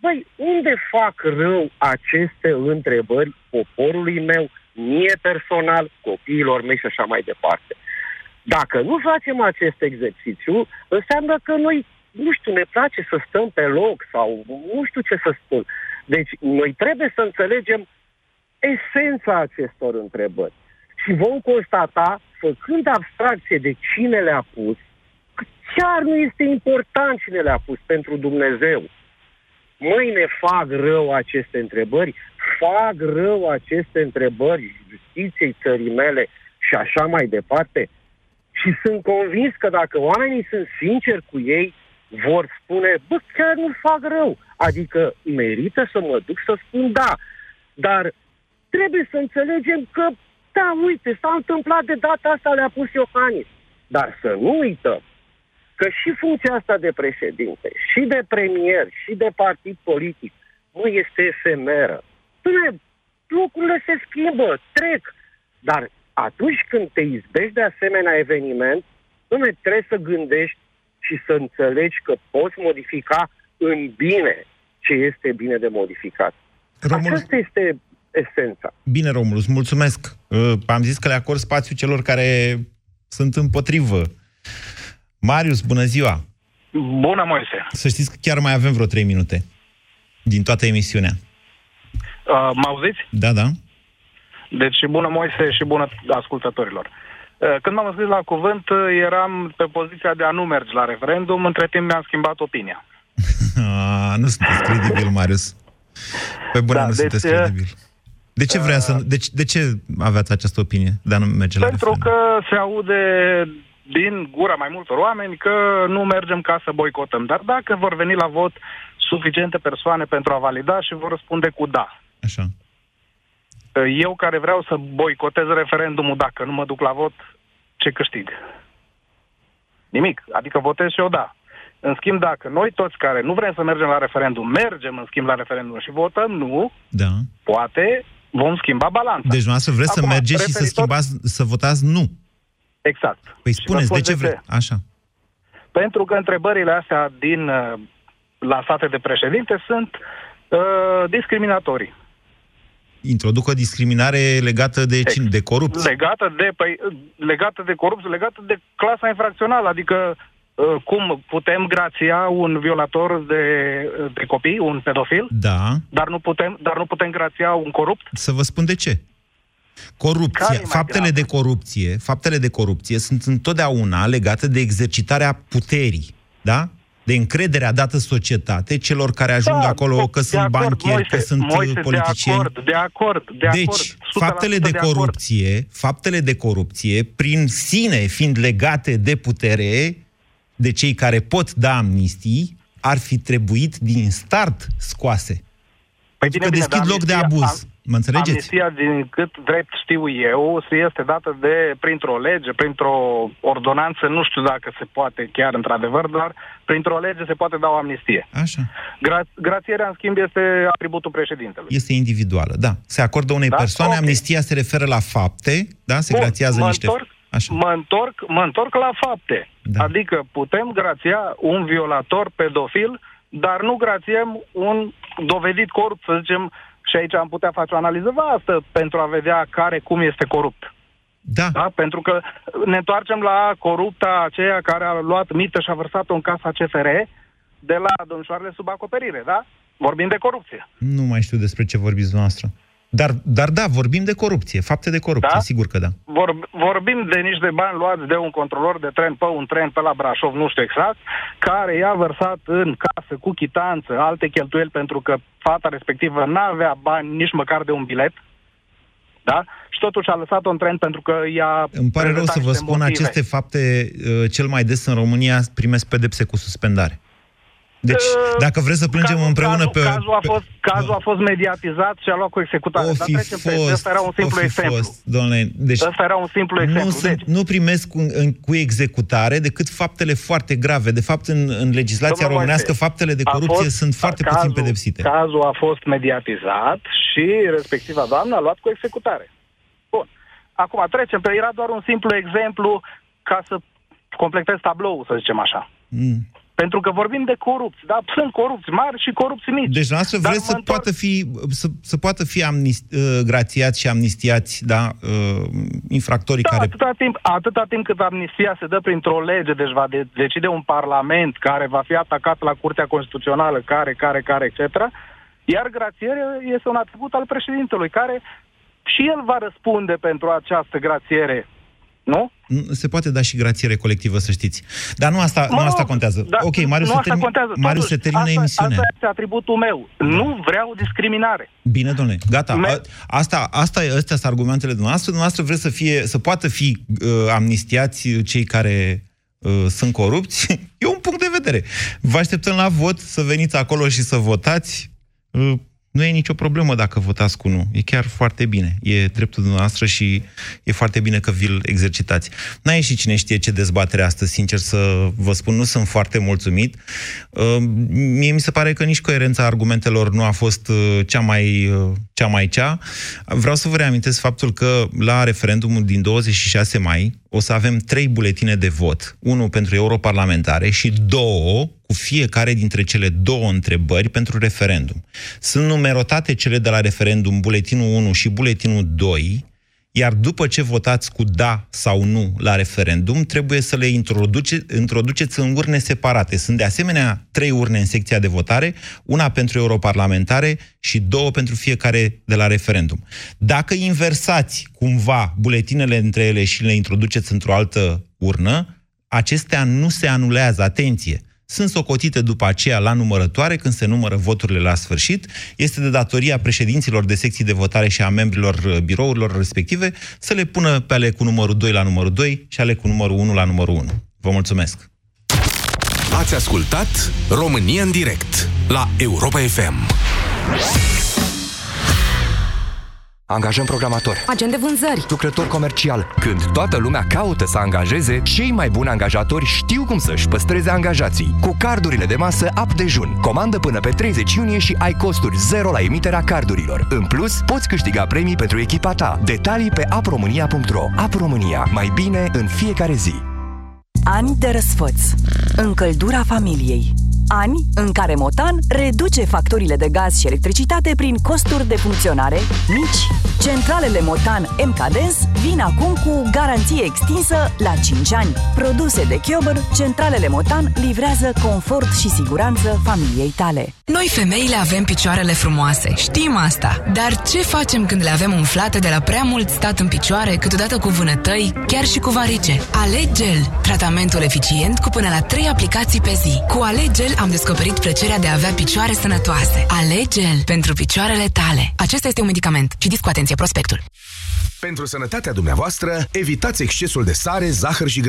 Băi, unde fac rău aceste întrebări poporului meu, mie personal, copiilor mei și așa mai departe? Dacă nu facem acest exercițiu, înseamnă că noi, nu știu, ne place să stăm pe loc sau nu știu ce să spun. Deci noi trebuie să înțelegem esența acestor întrebări. Și vom constata, făcând abstracție de cine le-a pus, că chiar nu este important cine le-a pus pentru Dumnezeu. Măi, ne fac rău aceste întrebări, fac rău aceste întrebări justiției țării mele și așa mai departe. Și sunt convins că dacă oamenii sunt sinceri cu ei, vor spune, bă, chiar nu fac rău. Adică merită să mă duc să spun da. Dar trebuie să înțelegem că, da, uite, s-a întâmplat de data asta, le-a pus Iohannis. Dar să nu uităm că și funcția asta de președinte, și de premier, și de partid politic, nu este efemeră. Până lucrurile se schimbă, trec. Dar atunci când te izbești de asemenea eveniment, nu trebuie să gândești și să înțelegi că poți modifica în bine ce este bine de modificat. Romul... Aceasta este esența. Bine, Romulus, mulțumesc. Uh, am zis că le acord spațiu celor care sunt împotrivă. Marius, bună ziua! Bună, Moise! Să știți că chiar mai avem vreo trei minute din toată emisiunea. Uh, mă auziți? Da, da. Deci bună, Moise, și bună ascultătorilor. Uh, când m-am înscris la cuvânt, uh, eram pe poziția de a nu merge la referendum, între timp mi-am schimbat opinia. a, nu sunteți credibil, Marius. Pe bune, da, nu deci, sunteți uh, credibil. De ce vrea uh, să... De, de ce aveați această opinie de a nu merge la Pentru că se aude din gura mai multor oameni că nu mergem ca să boicotăm. Dar dacă vor veni la vot suficiente persoane pentru a valida și vor răspunde cu da. Așa. Eu care vreau să boicotez referendumul dacă nu mă duc la vot, ce câștig? Nimic. Adică votez și eu da. În schimb, dacă noi toți care nu vrem să mergem la referendum, mergem în schimb la referendum și votăm nu, da. poate vom schimba balanța. Deci noastră vreți Acum, să mergeți referitor... și să schimbați, să votați nu. Exact. Păi spuneți, de ce vreți? Așa. Pentru că întrebările astea din uh, lansate de președinte sunt uh, discriminatorii. Introduc o discriminare legată de cine? De corupție. Legată de, păi, legată de corupție, legată de clasa infracțională, adică uh, cum putem grația un violator de, de copii, un pedofil, Da. dar nu putem, dar nu putem grația un corupt? Să vă spun de ce. Care Corupție, e mai faptele grav? de corupție, faptele de corupție sunt întotdeauna legate de exercitarea puterii, da? De încrederea dată societate celor care ajung Da, acolo, de că sunt acord, banchieri, Moise, că sunt uh, Moise, politicieni. De acord, de acord, de deci, acord. 100% faptele de, de acord. corupție, faptele de corupție, prin sine fiind legate de putere, de cei care pot da amnistii, ar fi trebuit din start scoase. Păi că deschid dar loc de amnistia- abuz. am- Mă înțelegeți? Amnistia, din cât drept știu eu, se este dată de printr-o lege, printr-o ordonanță, nu știu dacă se poate chiar într-adevăr, dar printr-o lege se poate da o amnistie. Așa. Gra- grațierea, în schimb, este atributul președintelui. Este individuală, da. Se acordă unei Da? persoane, Ok. amnistia se referă la fapte, da? Se Bun, grațiază mă niște... Întorc, Mă, întorc, mă întorc la fapte. Da. Adică putem grația un violator pedofil, dar nu grațiem un dovedit corupt, să zicem, și aici am putea face o analiză vastă pentru a vedea care cum este corupt. Da. da. Pentru că ne întoarcem la corupta aceea care a luat mită și a vărsat-o în casa CFR de la domnișoarele sub acoperire, da? Vorbim de corupție. Nu mai știu despre ce vorbiți dumneavoastră. Dar, dar da, vorbim de corupție, fapte de corupție, Da? sigur că da. Vor, vorbim de niște bani luați de un controlor de tren pe un tren pe la Brașov, nu știu exact, care i-a vărsat în casă cu chitanță alte cheltuieli pentru că fata respectivă n-avea bani nici măcar de un bilet, da? Și totuși a lăsat-o în tren pentru că i-a Îmi pare rău prezentat să vă niște spun, motive. aceste fapte uh, cel mai des în România primesc pedepse cu suspendare. Deci, Uh, dacă vreți să plângem cazul, împreună cazul, pe... Cazul a, fost, cazul a fost mediatizat și a luat cu executare. O Dar fi trecem pe... fost, Ăsta era un simplu o fi exemplu. fost, domnule, deci Ăsta era un simplu exemplu. nu, sunt, Deci, nu primesc cu, în, cu executare decât faptele foarte grave. De fapt, în, în legislația Domnul românească, Moise, faptele de a corupție fost- sunt foarte cazul, puțin pedepsite. Cazul a fost mediatizat și respectiva doamnă a luat cu executare. Bun. Acum trecem pe... Era doar un simplu exemplu ca să completez tabloul, să zicem așa. Mm. Pentru că vorbim de corupți, da? Sunt corupți mari și corupți mici. Deci, noastră Dar vreți mă să întorc- poată fi, să, să poată fi amnist, uh, grațiați și amnistiați, da, uh, infractorii Da, care... atâta timp, atâta timp cât amnistia se dă printr-o lege, deci va de- decide un parlament care va fi atacat la Curtea Constituțională, care, care, care, etc., iar grațierea este un atribut al președintelui, care și el va răspunde pentru această grațiere. Nu? Nu, Se poate da și grațiere colectivă, să știți. Dar nu asta, Mă nu asta rog, contează. dar ok, Marius, nu se, asta termi- contează. Marius se Totuși, termină asta, emisiunea. Asta este atributul meu. Nu vreau discriminare. Bine, domnule, gata. Me- A, asta, asta, astea sunt argumentele dumneavoastră. Dumneavoastră vreți să, fie, să poată fi uh, amnistiați cei care uh, sunt corupți. E un punct de vedere. Vă așteptăm la vot, să veniți acolo și să votați. Uh, nu e nicio problemă dacă votați cu nu. E chiar foarte bine. E dreptul dumneavoastră și e foarte bine că vi-l exercitați. N-a ieșit cine știe ce dezbatere astăzi, sincer să vă spun, nu sunt foarte mulțumit. Uh, Mie mi se pare că nici coerența argumentelor nu a fost uh, cea mai, uh, cea mai cea. Vreau să vă reamintesc faptul că la referendumul din 26 mai o să avem trei buletine de vot. Unul pentru europarlamentare și două cu fiecare dintre cele două întrebări pentru referendum. Sunt numerotate cele de la referendum, buletinul 1 și buletinul 2, iar după ce votați cu da sau nu la referendum, trebuie să le introduce, introduceți în urne separate. Sunt de asemenea trei urne în secția de votare, una pentru europarlamentare și două pentru fiecare de la referendum. Dacă inversați cumva buletinele între ele și le introduceți într-o altă urnă, acestea nu se anulează, atenție, sunt socotite după aceea la numărătoare, când se numără voturile la sfârșit. Este de datoria președinților de secții de votare și a membrilor uh, birourilor respective să le pună pe ale cu numărul 2 la numărul 2 și ale cu numărul 1 la numărul 1. Vă mulțumesc! Ați ascultat România în direct la Europa FM. Angajăm programatori, Agent de vânzări. lucrător comercial. Când toată lumea caută să angajeze, Cei mai buni angajatori știu cum să-și păstreze angajații. Cu cardurile de masă Up Dejun. Comandă până pe 30 iunie și ai costuri zero la emiterea cardurilor. În plus, poți câștiga premii pentru echipa ta. Detalii pe apromânia.ro Ap România. Mai bine în fiecare zi. Ani de răsfăț. În căldura familiei. Ani în care Motan reduce facturile de gaz și electricitate prin costuri de funcționare mici. Centralele Motan MKDens vin acum cu garanție extinsă la 5 ani. Produse de Chiober, centralele Motan livrează confort și siguranță familiei tale. Noi femeile avem picioarele frumoase, știm asta. Dar ce facem când le avem umflate de la prea mult stat în picioare, câteodată cu vânătăi, chiar și cu varice? Alegel, tratamentul eficient cu până la 3 aplicații pe zi. Cu Alegel am descoperit plăcerea de a avea picioare sănătoase. Alegel pentru picioarele tale. Acesta este un medicament. Citiți cu atenție prospectul. Pentru sănătatea dumneavoastră, evitați excesul de sare, zahăr și grăsime.